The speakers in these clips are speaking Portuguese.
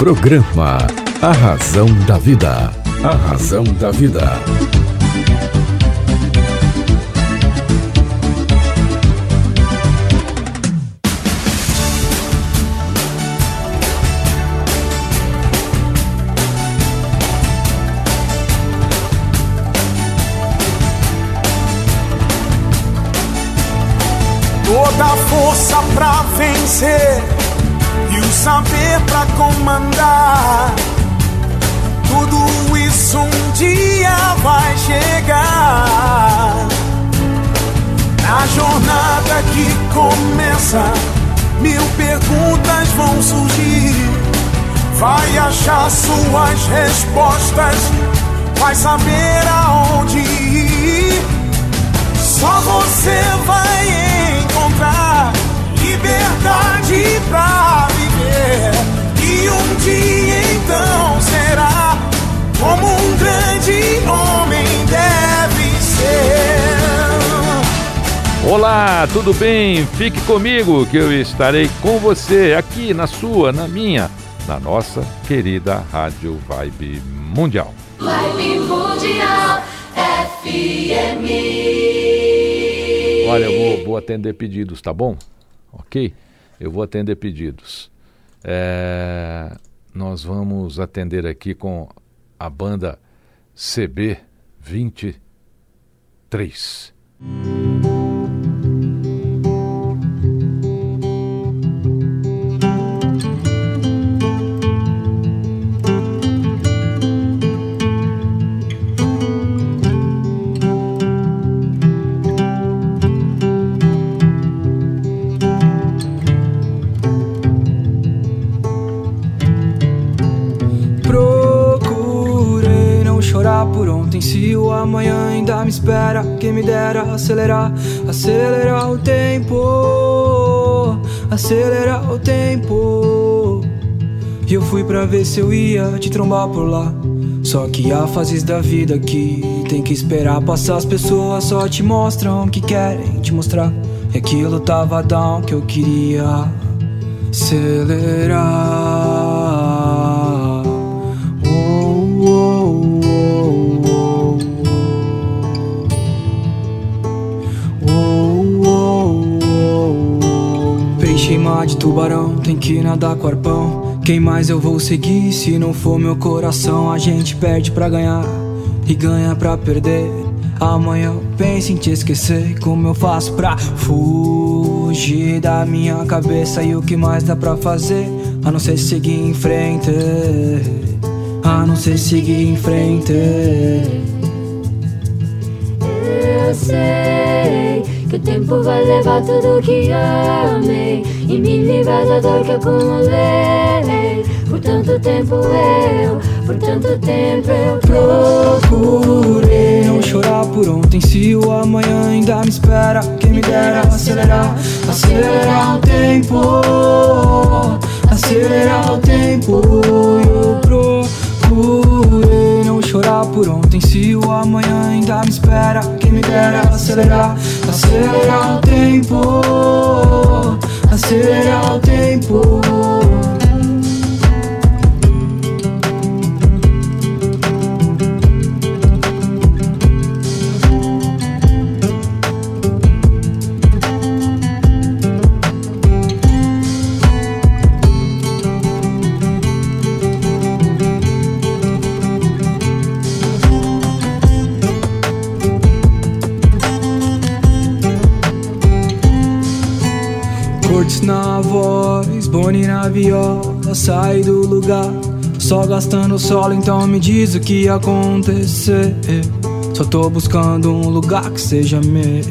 Programa A Razão da Vida. A Razão da Vida. Toda força pra vencer saber pra comandar. Tudo isso um dia vai chegar. Na jornada que começa, mil perguntas vão surgir. Vai achar suas respostas, vai saber aonde ir. Só você vai encontrar liberdade pra. E um dia então será como um grande homem deve ser. Olá, tudo bem? Fique comigo que eu estarei com você aqui na sua, na minha, na nossa querida Rádio Vibe Mundial. Vibe Mundial FM. Olha, eu vou, vou atender pedidos, tá bom? Ok? Eu vou atender pedidos. É, nós vamos atender aqui com a banda CB 23. Quem me dera acelerar Acelerar o tempo Acelerar o tempo. E eu fui pra ver se eu ia te trombar por lá. Só que há fases da vida que tem que esperar. Passar As pessoas só te mostram o que querem te mostrar. E aquilo tava down que eu queria acelerar. Oh, oh, oh. Peixe em mar de tubarão, tem que nadar com arpão. Quem mais eu vou seguir se não for meu coração? A gente perde pra ganhar e ganha pra perder. Amanhã eu penso em te esquecer. Como eu faço pra fugir da minha cabeça? E o que mais dá pra fazer? A não ser seguir em frente. A não ser seguir em frente. Eu sei que o tempo vai levar tudo que amei. E me livrar da dor que acumulei. Por tanto tempo eu, por tanto tempo eu Procurei. Não chorar por ontem Se o amanhã ainda me espera. Quem me dera acelerar Acelerar o tempo. Acelerar o tempo. Eu procurei chorar por ontem. Se o amanhã ainda me espera Quem me dera acelerar Acelerar o tempo Acelerar o tempo na voz, Boni na viola, sai do lugar. Só gastando solo, então me diz o que ia acontecer. Só tô buscando um lugar que seja meu.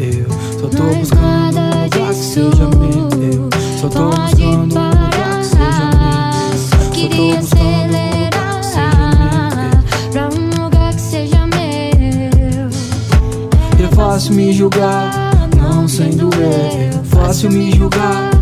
Só tô Mas buscando um lugar que seja meu. Só tô buscando um lugar que seja parar. meu. Só Só tô queria buscando um lugar que seja meu. acelerar pra um lugar que seja meu. É fácil me julgar, não sendo eu. Fácil me julgar, não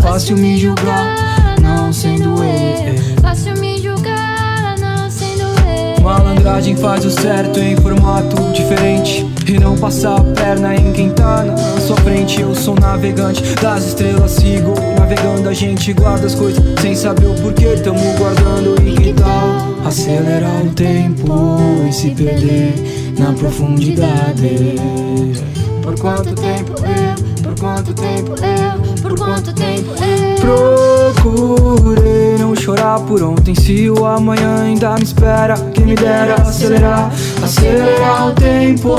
Fácil me julgar, não sendo eu. Fácil me julgar, não sendo eu. Malandragem faz o certo em formato diferente. E não passar a perna em quem tá na sua frente. Eu sou navegante das estrelas, sigo navegando. A gente guarda as coisas sem saber o porquê. Tamo guardando e que tal acelerar o tempo e se perder na profundidade. Por quanto tempo eu, quanto tempo eu, por quanto tempo eu Procurei não chorar por ontem. Se o amanhã ainda me espera Quem me dera acelerar Acelerar o tempo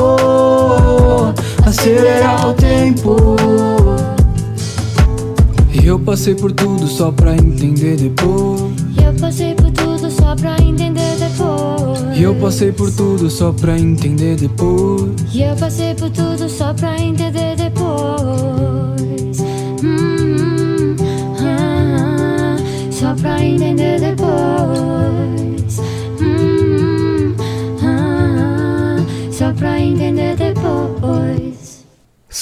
Acelerar o tempo. E eu passei por tudo só pra entender depois. E eu passei por tudo só pra entender depois. E eu passei por tudo só pra entender depois. E eu passei por tudo só pra entender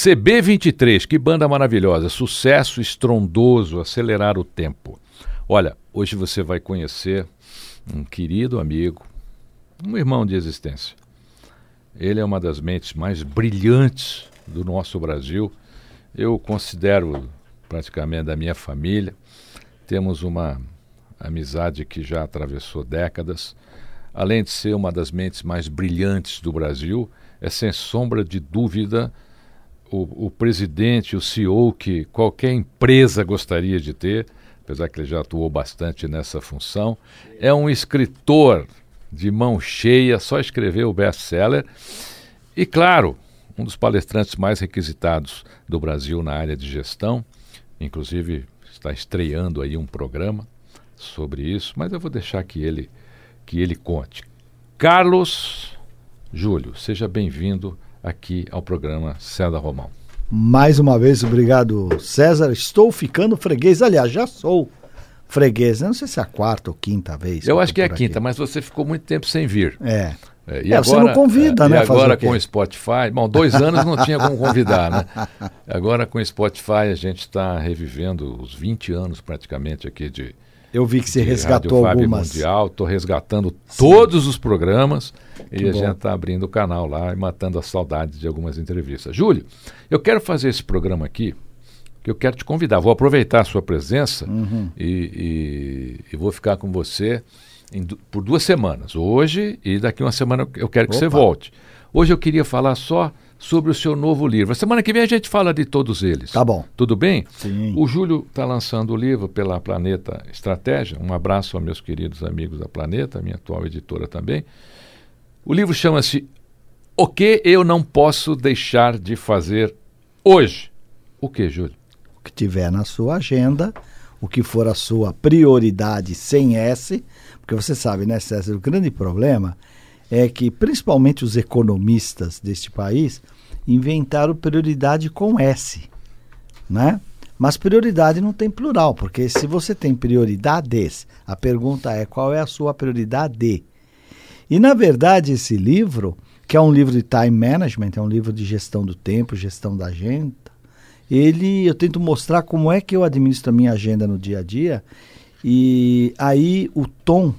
CB23, que banda maravilhosa, sucesso estrondoso, acelerar o tempo. Olha, hoje você vai conhecer um querido amigo, um irmão de existência. Ele é uma das mentes mais brilhantes do nosso Brasil. Eu considero praticamente da minha família. Temos uma amizade que já atravessou décadas. Além de ser uma das mentes mais brilhantes do Brasil, é sem sombra de dúvida o, o presidente, o CEO que qualquer empresa gostaria de ter, apesar que ele já atuou bastante nessa função. É um escritor de mão cheia, só escreveu o best-seller. E, claro, um dos palestrantes mais requisitados do Brasil na área de gestão, inclusive está estreando aí um programa sobre isso, mas eu vou deixar que ele que ele conte. Carlos Júlio, seja bem-vindo aqui ao programa César Romão. Mais uma vez, obrigado, César. Estou ficando freguês. Aliás, já sou freguês. Eu não sei se é a quarta ou quinta vez. Eu acho que é a por aqui. quinta, mas você ficou muito tempo sem vir. É. É, É, você não convida, é, né, E agora com o Spotify, bom, dois anos não tinha como convidar, né? Agora com o Spotify a gente está revivendo os 20 anos praticamente aqui de, Eu vi que você resgatou Rádio Fábio algumas. Mundial, estou resgatando todos os programas e Que a bom. gente está abrindo o canal lá e matando a saudade de algumas entrevistas. Júlio, eu quero fazer esse programa aqui, que eu quero te convidar. Vou aproveitar a sua presença Uhum. e, e- e vou ficar com você em por duas semanas. Hoje e daqui uma semana eu quero que você Opa. volte. Hoje eu queria falar só sobre o seu novo livro. A semana que vem a gente fala de todos eles. Tá bom. Tudo bem? Sim. O Júlio está lançando o livro pela Planeta Estratégia. Um abraço aos meus queridos amigos da Planeta, minha atual editora também. O livro chama-se O que eu não posso deixar de fazer hoje. O que, Júlio? O que tiver na sua agenda, o que for a sua prioridade sem S, porque você sabe, né, César, o grande problema é que principalmente os economistas deste país inventaram prioridade com S, né? Mas prioridade não tem plural, porque se você tem prioridades, a pergunta é qual é a sua prioridade? E na verdade esse livro, que é um livro de time management, é um livro de gestão do tempo, gestão da agenda, ele eu tento mostrar como é que eu administro a minha agenda no dia a dia e aí o tom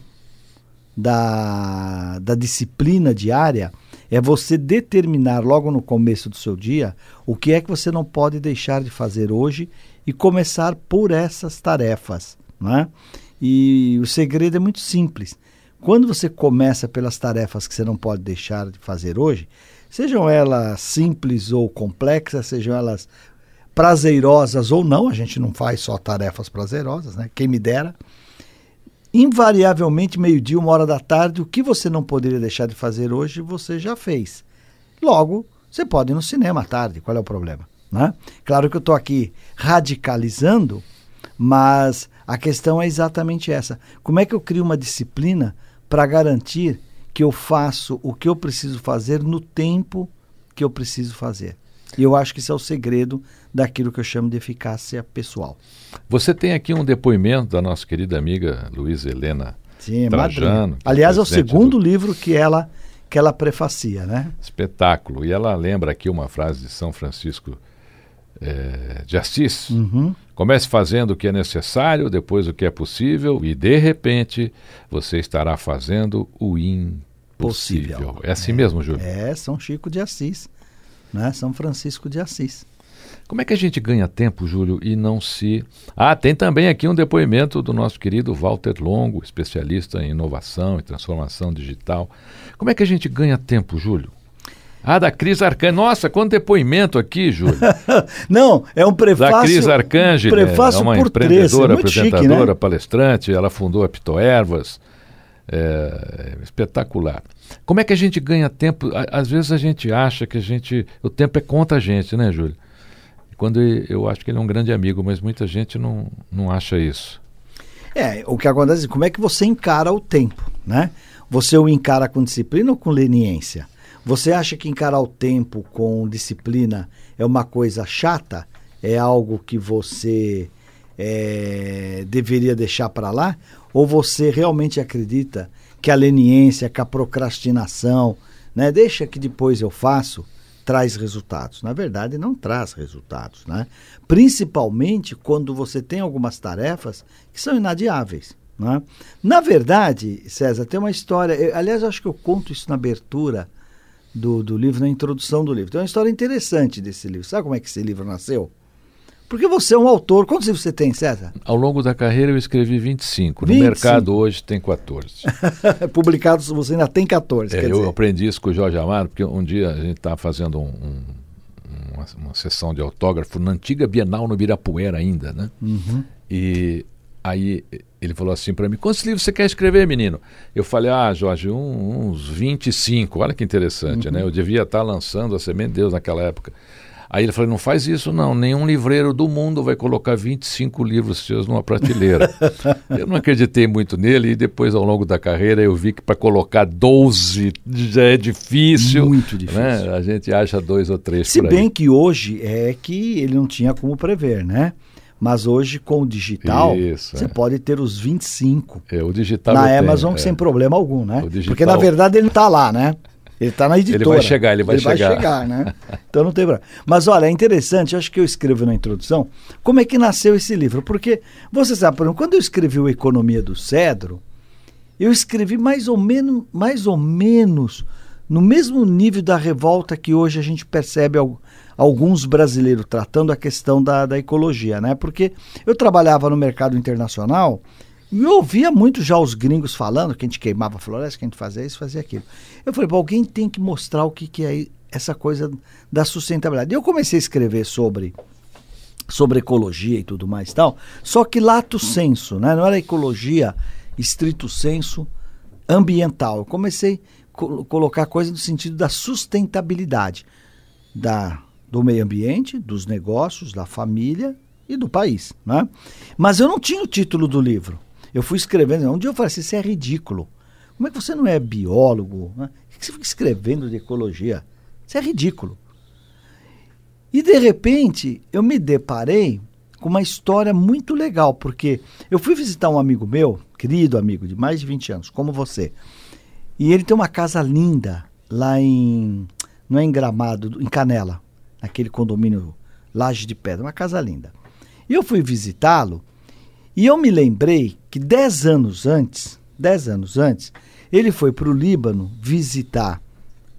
da, da disciplina diária é você determinar logo no começo do seu dia o que é que você não pode deixar de fazer hoje e começar por essas tarefas. Né? E o segredo é muito simples. Quando você começa pelas tarefas que você não pode deixar de fazer hoje, sejam elas simples ou complexas, sejam elas prazerosas ou não, a gente não faz só tarefas prazerosas, né? Quem me dera. Invariavelmente, meio-dia, uma hora da tarde, o que você não poderia deixar de fazer hoje, você já fez. Logo, você pode ir no cinema à tarde, qual é o problema? Né? Claro que eu estou aqui radicalizando, mas a questão é exatamente essa. Como é que eu crio uma disciplina para garantir que eu faço o que eu preciso fazer no tempo que eu preciso fazer? E eu acho que isso é o segredo daquilo que eu chamo de eficácia pessoal. Você tem aqui um depoimento da nossa querida amiga Luísa Helena Sim, Trajano. madrinha. que é Aliás, é o segundo do livro que ela que ela prefacia, né? Espetáculo. E ela lembra aqui uma frase de São Francisco eh, de Assis. Uhum. Comece fazendo o que é necessário, depois o que é possível, e de repente você estará fazendo o possível. É assim mesmo, Júlio? É, São Chico de Assis, né? São Francisco de Assis. Como é que a gente ganha tempo, Júlio, e não se. Ah, tem também aqui um depoimento do nosso querido Walter Longo, especialista em inovação e transformação digital. Como é que a gente ganha tempo, Júlio? Ah, da Cris Arcângel. Nossa, quanto depoimento aqui, Júlio. Não, é um prefácio. Da Cris Arcângel. Um prefácio é uma por é empreendedora, chique, apresentadora, né? palestrante. Ela fundou a Pitoervas. É, espetacular. Como é que a gente ganha tempo? Às vezes a gente acha que a gente. O tempo é contra a gente, né, Júlio? Quando eu acho que ele é um grande amigo, mas muita gente não, não acha isso. É, o que acontece, como é que você encara o tempo, né? Você o encara com disciplina ou com leniência? Você acha que encarar o tempo com disciplina é uma coisa chata? É algo que você é, deveria deixar para lá? Ou você realmente acredita que a leniência, que a procrastinação, né? Deixa que depois eu faço, traz resultados. Na verdade, não traz resultados, né? Principalmente quando você tem algumas tarefas que são inadiáveis. Né? Na verdade, César, tem uma história. eu- aliás, eu acho que eu conto isso na abertura do, do livro, na introdução do livro. Tem uma história interessante desse livro. Sabe como é que esse livro nasceu? Porque você é um autor. Quantos livros você tem, César? Ao longo da carreira eu escrevi 25. No 25. mercado hoje tem 14. Publicados, você ainda tem 14. É, eu dizer. aprendi isso com o Jorge Amado, porque um dia a gente estava fazendo um- um- uma, uma sessão de autógrafo na antiga Bienal no Ibirapuera ainda, né? Uhum. E aí ele falou assim para mim, quantos livros você quer escrever, menino? Eu falei, ah, Jorge, um- uns 25. Olha que interessante, Uhum. né? Eu devia estar lançando a Semente de Deus naquela época. Aí ele falou, não faz isso não, nenhum livreiro do mundo vai colocar 25 livros seus numa prateleira. eu não acreditei muito nele e depois ao longo da carreira eu vi que para colocar 12 já é difícil. Muito difícil. né? A gente acha dois ou três Se bem que hoje é que ele não tinha como prever, né? Mas hoje, com o digital, Isso, você é. pode ter os 25 É, o digital na eu tenho, Amazon é. sem problema algum, né? Digital- Porque na verdade ele está lá, né? Ele está na editora. vai chegar, ele vai chegar. Vai chegar, né? Então não tem problema. Mas olha, é interessante, acho que eu escrevo na introdução, como é que nasceu esse livro. Porque, você sabe, por exemplo, quando eu escrevi o Economia do Cedro, eu escrevi mais ou menos, mais ou menos no mesmo nível da revolta que hoje a gente percebe al- alguns brasileiros tratando a questão da, da ecologia, né? Porque eu trabalhava no mercado internacional e eu ouvia muito já os gringos falando que a gente queimava a floresta, que a gente fazia isso, fazia aquilo. Eu falei, pô, alguém tem que mostrar o que, que é essa coisa da sustentabilidade. E eu comecei a escrever sobre sobre ecologia e tudo mais tal. Só que lato senso, né? Não era ecologia estrito senso ambiental. Eu comecei a co colocar coisa no sentido da sustentabilidade da, do meio ambiente, dos negócios, da família e do país, né? Mas eu não tinha o título do livro. Eu fui escrevendo. Um dia eu falei assim, isso é ridículo. Como é que você não é biólogo? Né? Que você fica escrevendo de ecologia? Isso é ridículo. E de repente eu me deparei com uma história muito legal, porque eu fui visitar um amigo meu, querido amigo de mais de 20 anos, como você. E ele tem uma casa linda lá em. Não é em Gramado, em Canela, naquele condomínio Laje de Pedra, uma casa linda. E eu fui visitá-lo e eu me lembrei que 10 anos antes, 10 anos antes, ele foi para o Líbano visitar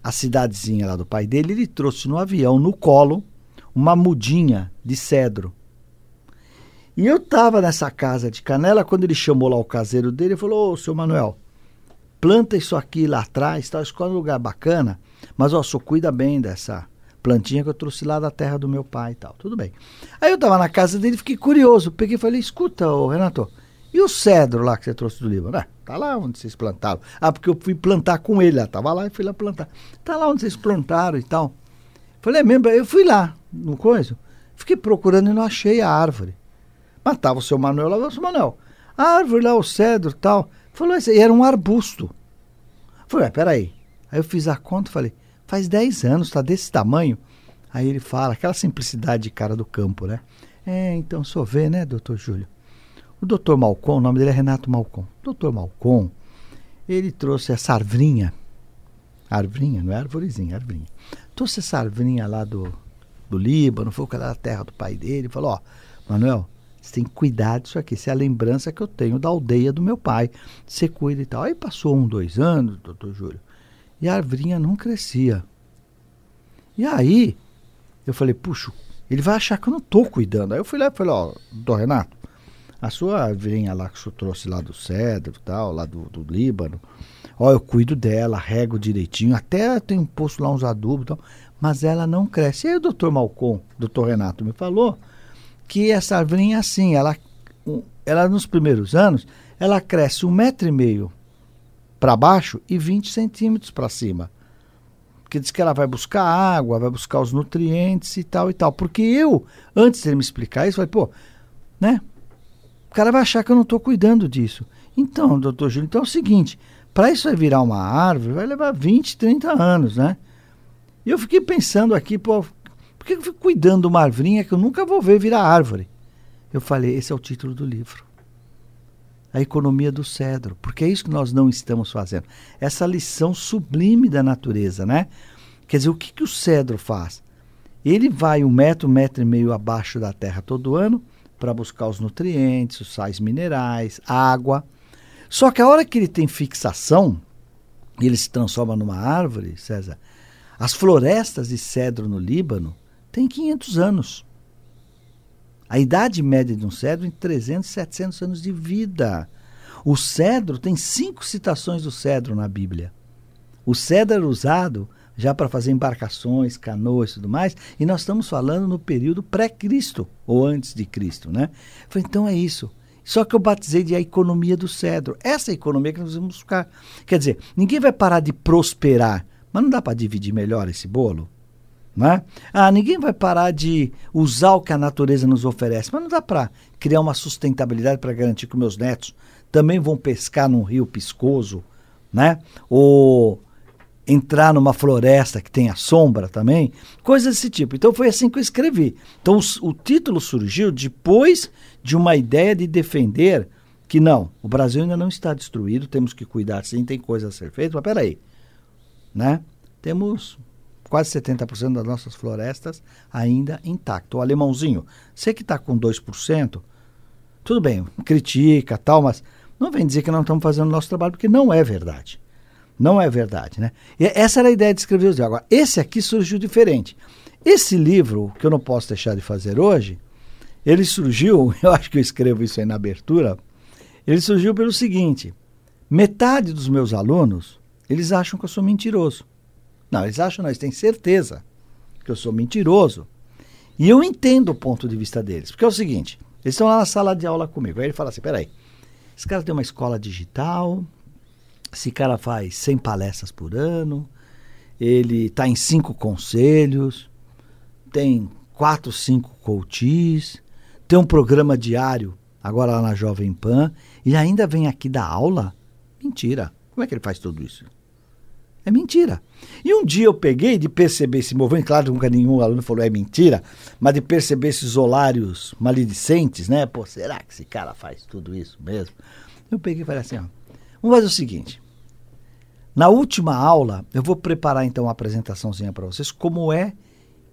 a cidadezinha lá do pai dele, ele trouxe no avião, no colo, uma mudinha de cedro. E eu estava nessa casa de canela, quando ele chamou lá o caseiro dele, ele falou, ô, seu Manuel, planta isso aqui lá atrás, tal, escolhe um lugar bacana, mas ó, só cuida bem dessa plantinha que eu trouxe lá da terra do meu pai e tal. Tudo bem. Aí eu estava na casa dele, fiquei curioso, peguei e falei, escuta, ô, Renato, e o cedro lá que você trouxe do Líbano? Ah, tá lá onde vocês plantaram. Ah, porque eu fui plantar com ele, lá, tava lá e fui lá plantar. Tá lá onde vocês plantaram e tal. Falei, é mesmo, eu fui lá, no coisa, fiquei procurando e não achei a árvore. Mas tava o seu Manuel lá, o seu Manuel, a árvore lá, o cedro e tal. Falou, aí era um arbusto. Falei, ué, peraí. Aí eu fiz a conta e falei, faz 10 anos, tá desse tamanho. Aí ele fala, aquela simplicidade de cara do campo, né? É, então só vê, né, doutor Júlio? O doutor Malcom, o nome dele é Renato Malcom. Doutor Malcom, ele trouxe essa arvrinha. Arvrinha, não é arvorezinha, é arvrinha. Trouxe essa arvrinha lá do, do Líbano, foi da terra do pai dele. Falou, ó, Manuel, você tem que cuidar disso aqui. Isso é a lembrança que eu tenho da aldeia do meu pai. Você cuida e tal. Aí passou um, dois anos, doutor Júlio. E a arvrinha não crescia. E aí, eu falei, puxa, ele vai achar que eu não tô cuidando. Aí eu fui lá e falei, ó, doutor Renato, a sua arvrinha lá que o senhor trouxe lá do cedro tal, lá do, do Líbano, ó, eu cuido dela, rego direitinho, até tenho posto lá uns adubos tal, mas ela não cresce. E aí o doutor Malcom, doutor Renato, me falou que essa arvrinha assim, ela, ela nos primeiros anos, ela cresce um metro e meio para baixo e 20 centímetros para cima. Porque diz que ela vai buscar água, vai buscar os nutrientes e tal e tal. Porque eu, antes de ele me explicar isso, falei, pô, né? O cara vai achar que eu não estou cuidando disso. Então, doutor Júlio, então é o seguinte: para isso vai virar uma árvore, vai levar 20, 30 anos, né? E eu fiquei pensando aqui, pô, por que eu fico cuidando de uma arvrinha que eu nunca vou ver virar árvore? Eu falei, esse é o título do livro a economia do cedro, porque é isso que nós não estamos fazendo. Essa lição sublime da natureza, né? Quer dizer, o que, que o cedro faz? Ele vai um metro, metro e meio abaixo da terra todo ano para buscar os nutrientes, os sais minerais, água. Só que a hora que ele tem fixação, ele se transforma numa árvore, César, as florestas de cedro no Líbano têm 500 anos. A idade média de um cedro em 300, 700 anos de vida. O cedro tem cinco citações do cedro na Bíblia. O cedro era usado já para fazer embarcações, canoas e tudo mais, e nós estamos falando no período pré-Cristo, ou antes de Cristo, né? Falei, então é isso. Só que eu batizei de a economia do cedro. Essa é economia que nós vamos buscar. Quer dizer, ninguém vai parar de prosperar, mas não dá para dividir melhor esse bolo? Né? Ah, ninguém vai parar de usar o que a natureza nos oferece, mas não dá para criar uma sustentabilidade para garantir que meus netos também vão pescar num rio piscoso, né? Ou entrar numa floresta que tenha sombra também, coisas desse tipo. Então foi assim que eu escrevi. Então o, o título surgiu depois de uma ideia de defender que não, o Brasil ainda não está destruído, temos que cuidar sim, tem coisa a ser feita, mas peraí, né? Temos quase 70% das nossas florestas ainda intacto. O alemãozinho, você que está com 2%, tudo bem, critica tal, mas não vem dizer que não estamos fazendo o nosso trabalho, porque não é verdade. Não é verdade, né? E essa era a ideia de escrever os. Agora, esse aqui surgiu diferente. Esse livro, que eu não posso deixar de fazer hoje, ele surgiu, eu acho que eu escrevo isso aí na abertura, ele surgiu pelo seguinte, metade dos meus alunos, eles acham que eu sou mentiroso. Não, eles acham, não, eles têm certeza que eu sou mentiroso. E eu entendo o ponto de vista deles. Porque é o seguinte, eles estão lá na sala de aula comigo. Aí ele fala assim, peraí, esse cara tem uma escola digital, esse cara faz 100 palestras por ano, ele está em cinco conselhos, tem quatro, cinco coaches, tem um programa diário, agora lá na Jovem Pan, e ainda vem aqui dar aula? Mentira. Como é que ele faz tudo isso? É mentira. E um dia eu peguei de perceber esse movimento, claro nunca nenhum aluno falou é mentira, mas de perceber esses holários maledicentes, né? Pô, será que esse cara faz tudo isso mesmo? Eu peguei e falei assim, ó, vamos fazer o seguinte. Na última aula, eu vou preparar então uma apresentaçãozinha para vocês, como é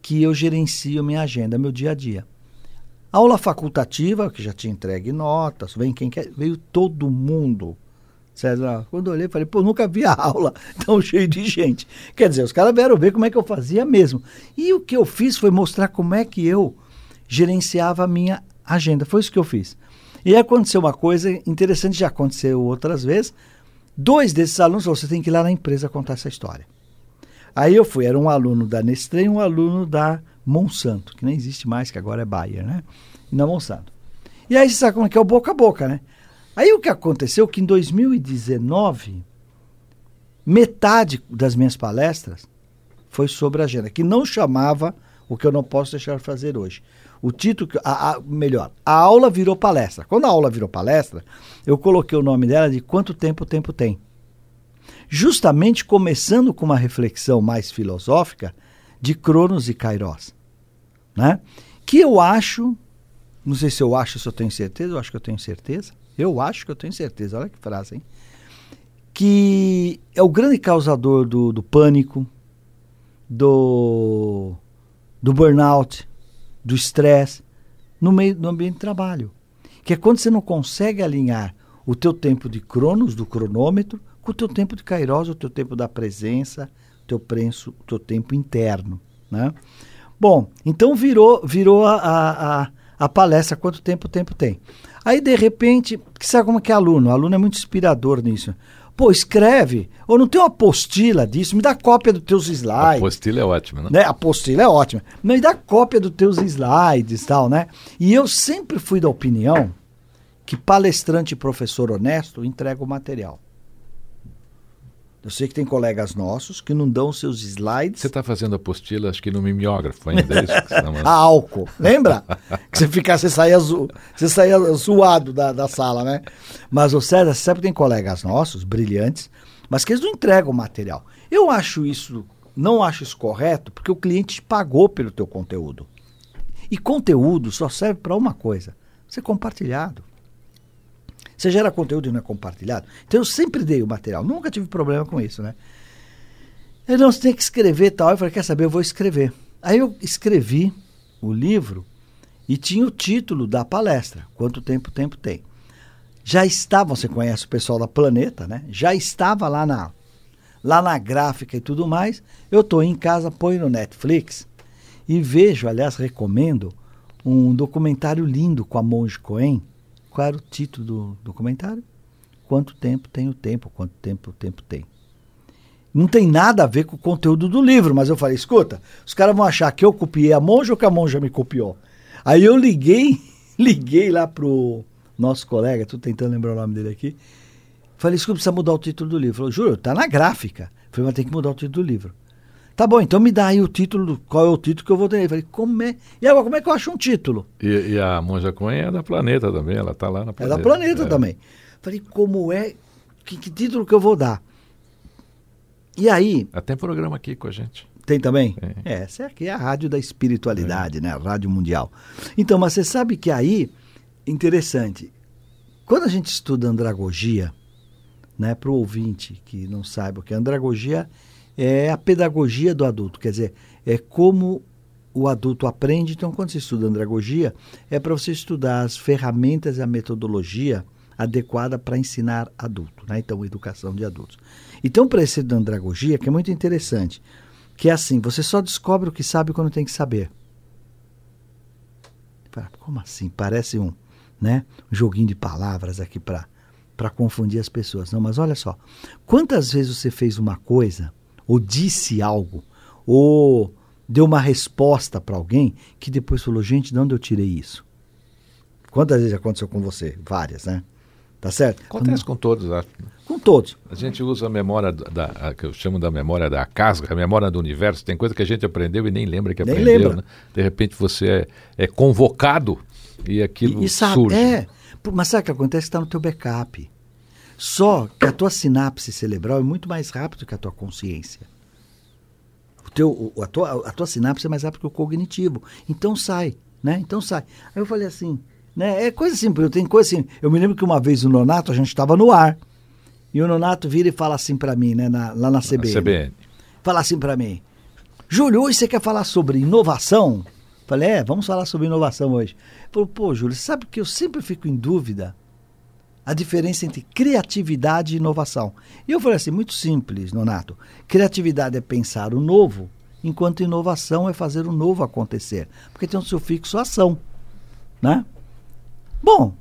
que eu gerencio minha agenda, meu dia a dia. Aula facultativa, que já tinha entregue notas, vem quem quer, veio todo mundo César, quando eu olhei, falei, pô, nunca vi a aula tão cheio de gente. Quer dizer, os caras vieram ver como é que eu fazia mesmo. E o que eu fiz foi mostrar como é que eu gerenciava a minha agenda. Foi isso que eu fiz. E aconteceu uma coisa interessante, já aconteceu outras vezes. Dois desses alunos, você tem que ir lá na empresa contar essa história. Aí eu fui, era um aluno da Nestlé e um aluno da Monsanto, que nem existe mais, que agora é Bayer, né? E na Monsanto. E aí você sabe como é que é o boca a boca, né? Aí o que aconteceu é que em 2019, metade das minhas palestras foi sobre a agenda, que não chamava o que eu não posso deixar de fazer hoje. O título, a, a, melhor, a aula virou palestra. Quando a aula virou palestra, eu coloquei o nome dela de Quanto Tempo o Tempo Tem. Justamente começando com uma reflexão mais filosófica de Cronos e Kairos. Né? Que eu acho, não sei se eu acho, se eu tenho certeza, eu acho que eu tenho certeza, eu acho que eu tenho certeza, olha que frase, hein? Que é o grande causador do, do pânico, do, do burnout, do estresse no meio do ambiente de trabalho. Que é quando você não consegue alinhar o teu tempo de cronos, do cronômetro, com o teu tempo de Kairos, o teu tempo da presença, o teu, prenso, o teu tempo interno. Né? Bom, então virou, virou a, a, a, palestra quanto tempo o tempo tem. Aí, de repente, sabe como é que é aluno? O aluno é muito inspirador nisso. Pô, escreve. Ou não tem uma apostila disso? Me dá cópia dos teus slides. A apostila é ótima, né? né? A apostila é ótima. Me dá cópia dos teus slides e tal, né? E eu sempre fui da opinião que palestrante e professor honesto entrega o material. Eu sei que tem colegas nossos que não dão seus slides. Você está fazendo apostila, acho que no mimeógrafo ainda. É isso que tá a álcool, lembra? que você ficar, você saía, zo, você saía zoado da, da sala, né? Mas o César sempre tem colegas nossos, brilhantes, mas que eles não entregam o material. Eu acho isso, não acho isso correto, porque o cliente pagou pelo teu conteúdo. E conteúdo só serve para uma coisa: ser compartilhado. Você gera conteúdo e não é compartilhado. Então eu sempre dei o material, nunca tive problema com isso, né? Eu não, tem que escrever tal. Eu falei, quer saber, eu vou escrever. Aí eu escrevi o livro e tinha o título da palestra, Quanto Tempo Tempo Tem. Já estava, você conhece o pessoal da Planeta, né? Já estava lá na, lá na gráfica e tudo mais. Eu estou em casa, ponho no Netflix e vejo, aliás, recomendo, um documentário lindo com a Monge Coen, qual era o título do documentário? Quanto tempo tem o tempo? Quanto tempo o tempo tem? Não tem nada a ver com o conteúdo do livro, mas eu falei: escuta, os caras vão achar que eu copiei a monja ou que a monja me copiou. Aí eu liguei, liguei lá pro nosso colega, estou tentando lembrar o nome dele aqui. Falei: escuta, precisa mudar o título do livro. Falou: juro, tá na gráfica. Falei: mas tem que mudar o título do livro. Tá bom, então me dá aí o título, qual é o título que eu vou ter. Eu falei, como é? E agora, como é que eu acho um título? E, e a Monja Coen é da Planeta também, ela tá lá na Planeta. É da Planeta é. também. Falei, como é? Que, que, título que eu vou dar? E aí... Tem programa aqui com a gente. Tem também? É, é essa aqui é a rádio da espiritualidade, é. né? A rádio mundial. Então, mas você sabe que aí, interessante, quando a gente estuda andragogia, né, para o ouvinte que não saiba o que é andragogia é a pedagogia do adulto, quer dizer, é como o adulto aprende. Então, quando você estuda andragogia, é para você estudar as ferramentas e a metodologia adequada para ensinar adulto, né? então, educação de adultos. Então, para esse da andragogia, que é muito interessante, que é assim, você só descobre o que sabe quando tem que saber. Como assim? Parece um, né, um joguinho de palavras aqui para confundir as pessoas. Não, mas olha só, quantas vezes você fez uma coisa ou disse algo, ou deu uma resposta para alguém que depois falou: gente, de onde eu tirei isso? Quantas vezes aconteceu com você? Várias, né? Tá certo? Acontece com todos, acho. Com todos. A gente usa a memória da, a, que eu chamo da memória da casca, a memória do universo. Tem coisa que a gente aprendeu e nem lembra que nem aprendeu. Lembra. Né? De repente você é, é convocado e aquilo e, e sabe, surge. É, mas sabe o que acontece? Está no teu backup. Só que a tua sinapse cerebral é muito mais rápido que a tua consciência. O teu, a, tua, a tua sinapse é mais rápido que o cognitivo. Então sai, né? Então sai. Aí eu falei assim, né? É coisa simples, eu tenho coisa assim. Eu me lembro que uma vez o Nonato, a gente estava no ar, e o Nonato vira e fala assim para mim, né? Na, lá na CBN. Na CBN. Fala assim para mim, Júlio, hoje você quer falar sobre inovação? Falei, é, vamos falar sobre inovação hoje. Falei, pô, Júlio, sabe que eu sempre fico em dúvida a diferença entre criatividade e inovação. E eu falei assim, muito simples, Nonato. Criatividade é pensar o novo, enquanto inovação é fazer o novo acontecer. Porque tem um sufixo ação. Né? Bom,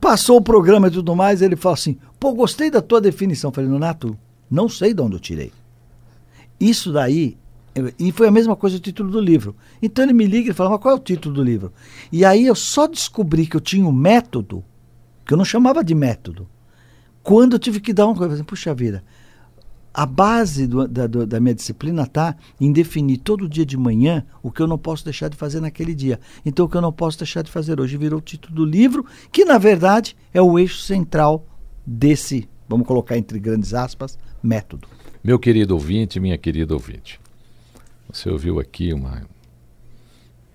passou o programa e tudo mais, ele falou assim, pô, gostei da tua definição. Eu falei, Nonato, não sei de onde eu tirei. Isso daí e foi a mesma coisa o título do livro. Então ele me liga e fala, mas qual é o título do livro? E aí eu só descobri que eu tinha um método que eu não chamava de método. Quando eu tive que dar uma coisa, assim, puxa vida, a base do, da, do, da, minha disciplina está em definir todo dia de manhã o que eu não posso deixar de fazer naquele dia. Então, o que eu não posso deixar de fazer hoje virou o título do livro, que na verdade é o eixo central desse, vamos colocar entre grandes aspas, método. Meu querido ouvinte, minha querida ouvinte, você ouviu aqui uma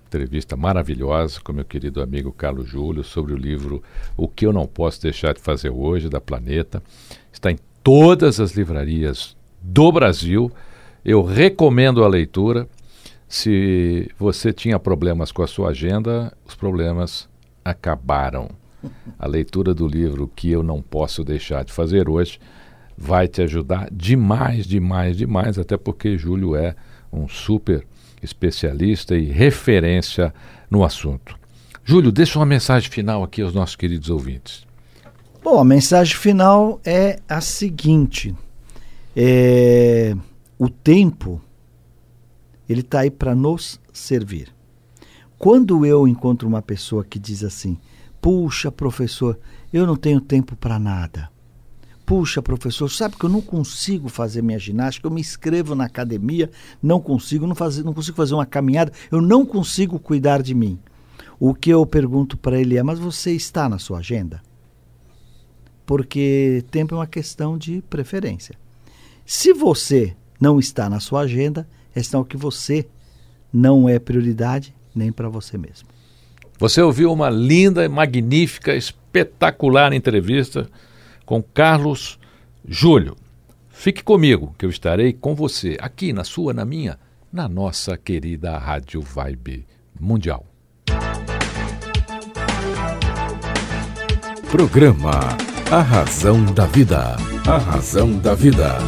entrevista maravilhosa com meu querido amigo Carlos Júlio sobre o livro O que eu não posso deixar de fazer hoje da Planeta. Está em todas as livrarias do Brasil. Eu recomendo a leitura. Se você tinha problemas com a sua agenda, os problemas acabaram. A leitura do livro que eu não posso deixar de fazer hoje vai te ajudar demais, demais, demais, até porque Júlio é um super especialista e referência no assunto. Júlio, deixa uma mensagem final aqui aos nossos queridos ouvintes. Bom, a mensagem final é a seguinte: é, o tempo ele está aí para nos servir. Quando eu encontro uma pessoa que diz assim: Puxa, professor, eu não tenho tempo para nada. Puxa, professor, sabe que eu não consigo fazer minha ginástica, eu me inscrevo na academia, não consigo, não, fazer, não consigo fazer uma caminhada, eu não consigo cuidar de mim. O que eu pergunto para ele é: Mas você está na sua agenda? Porque tempo é uma questão de preferência. Se você não está na sua agenda, é sinal que você não é prioridade nem para você mesmo. Você ouviu uma linda, magnífica, espetacular entrevista com Carlos Júlio. Fique comigo, que eu estarei com você, aqui na sua, na minha, na nossa querida Rádio Vibe Mundial. Programa A Razão da Vida. A Razão da Vida.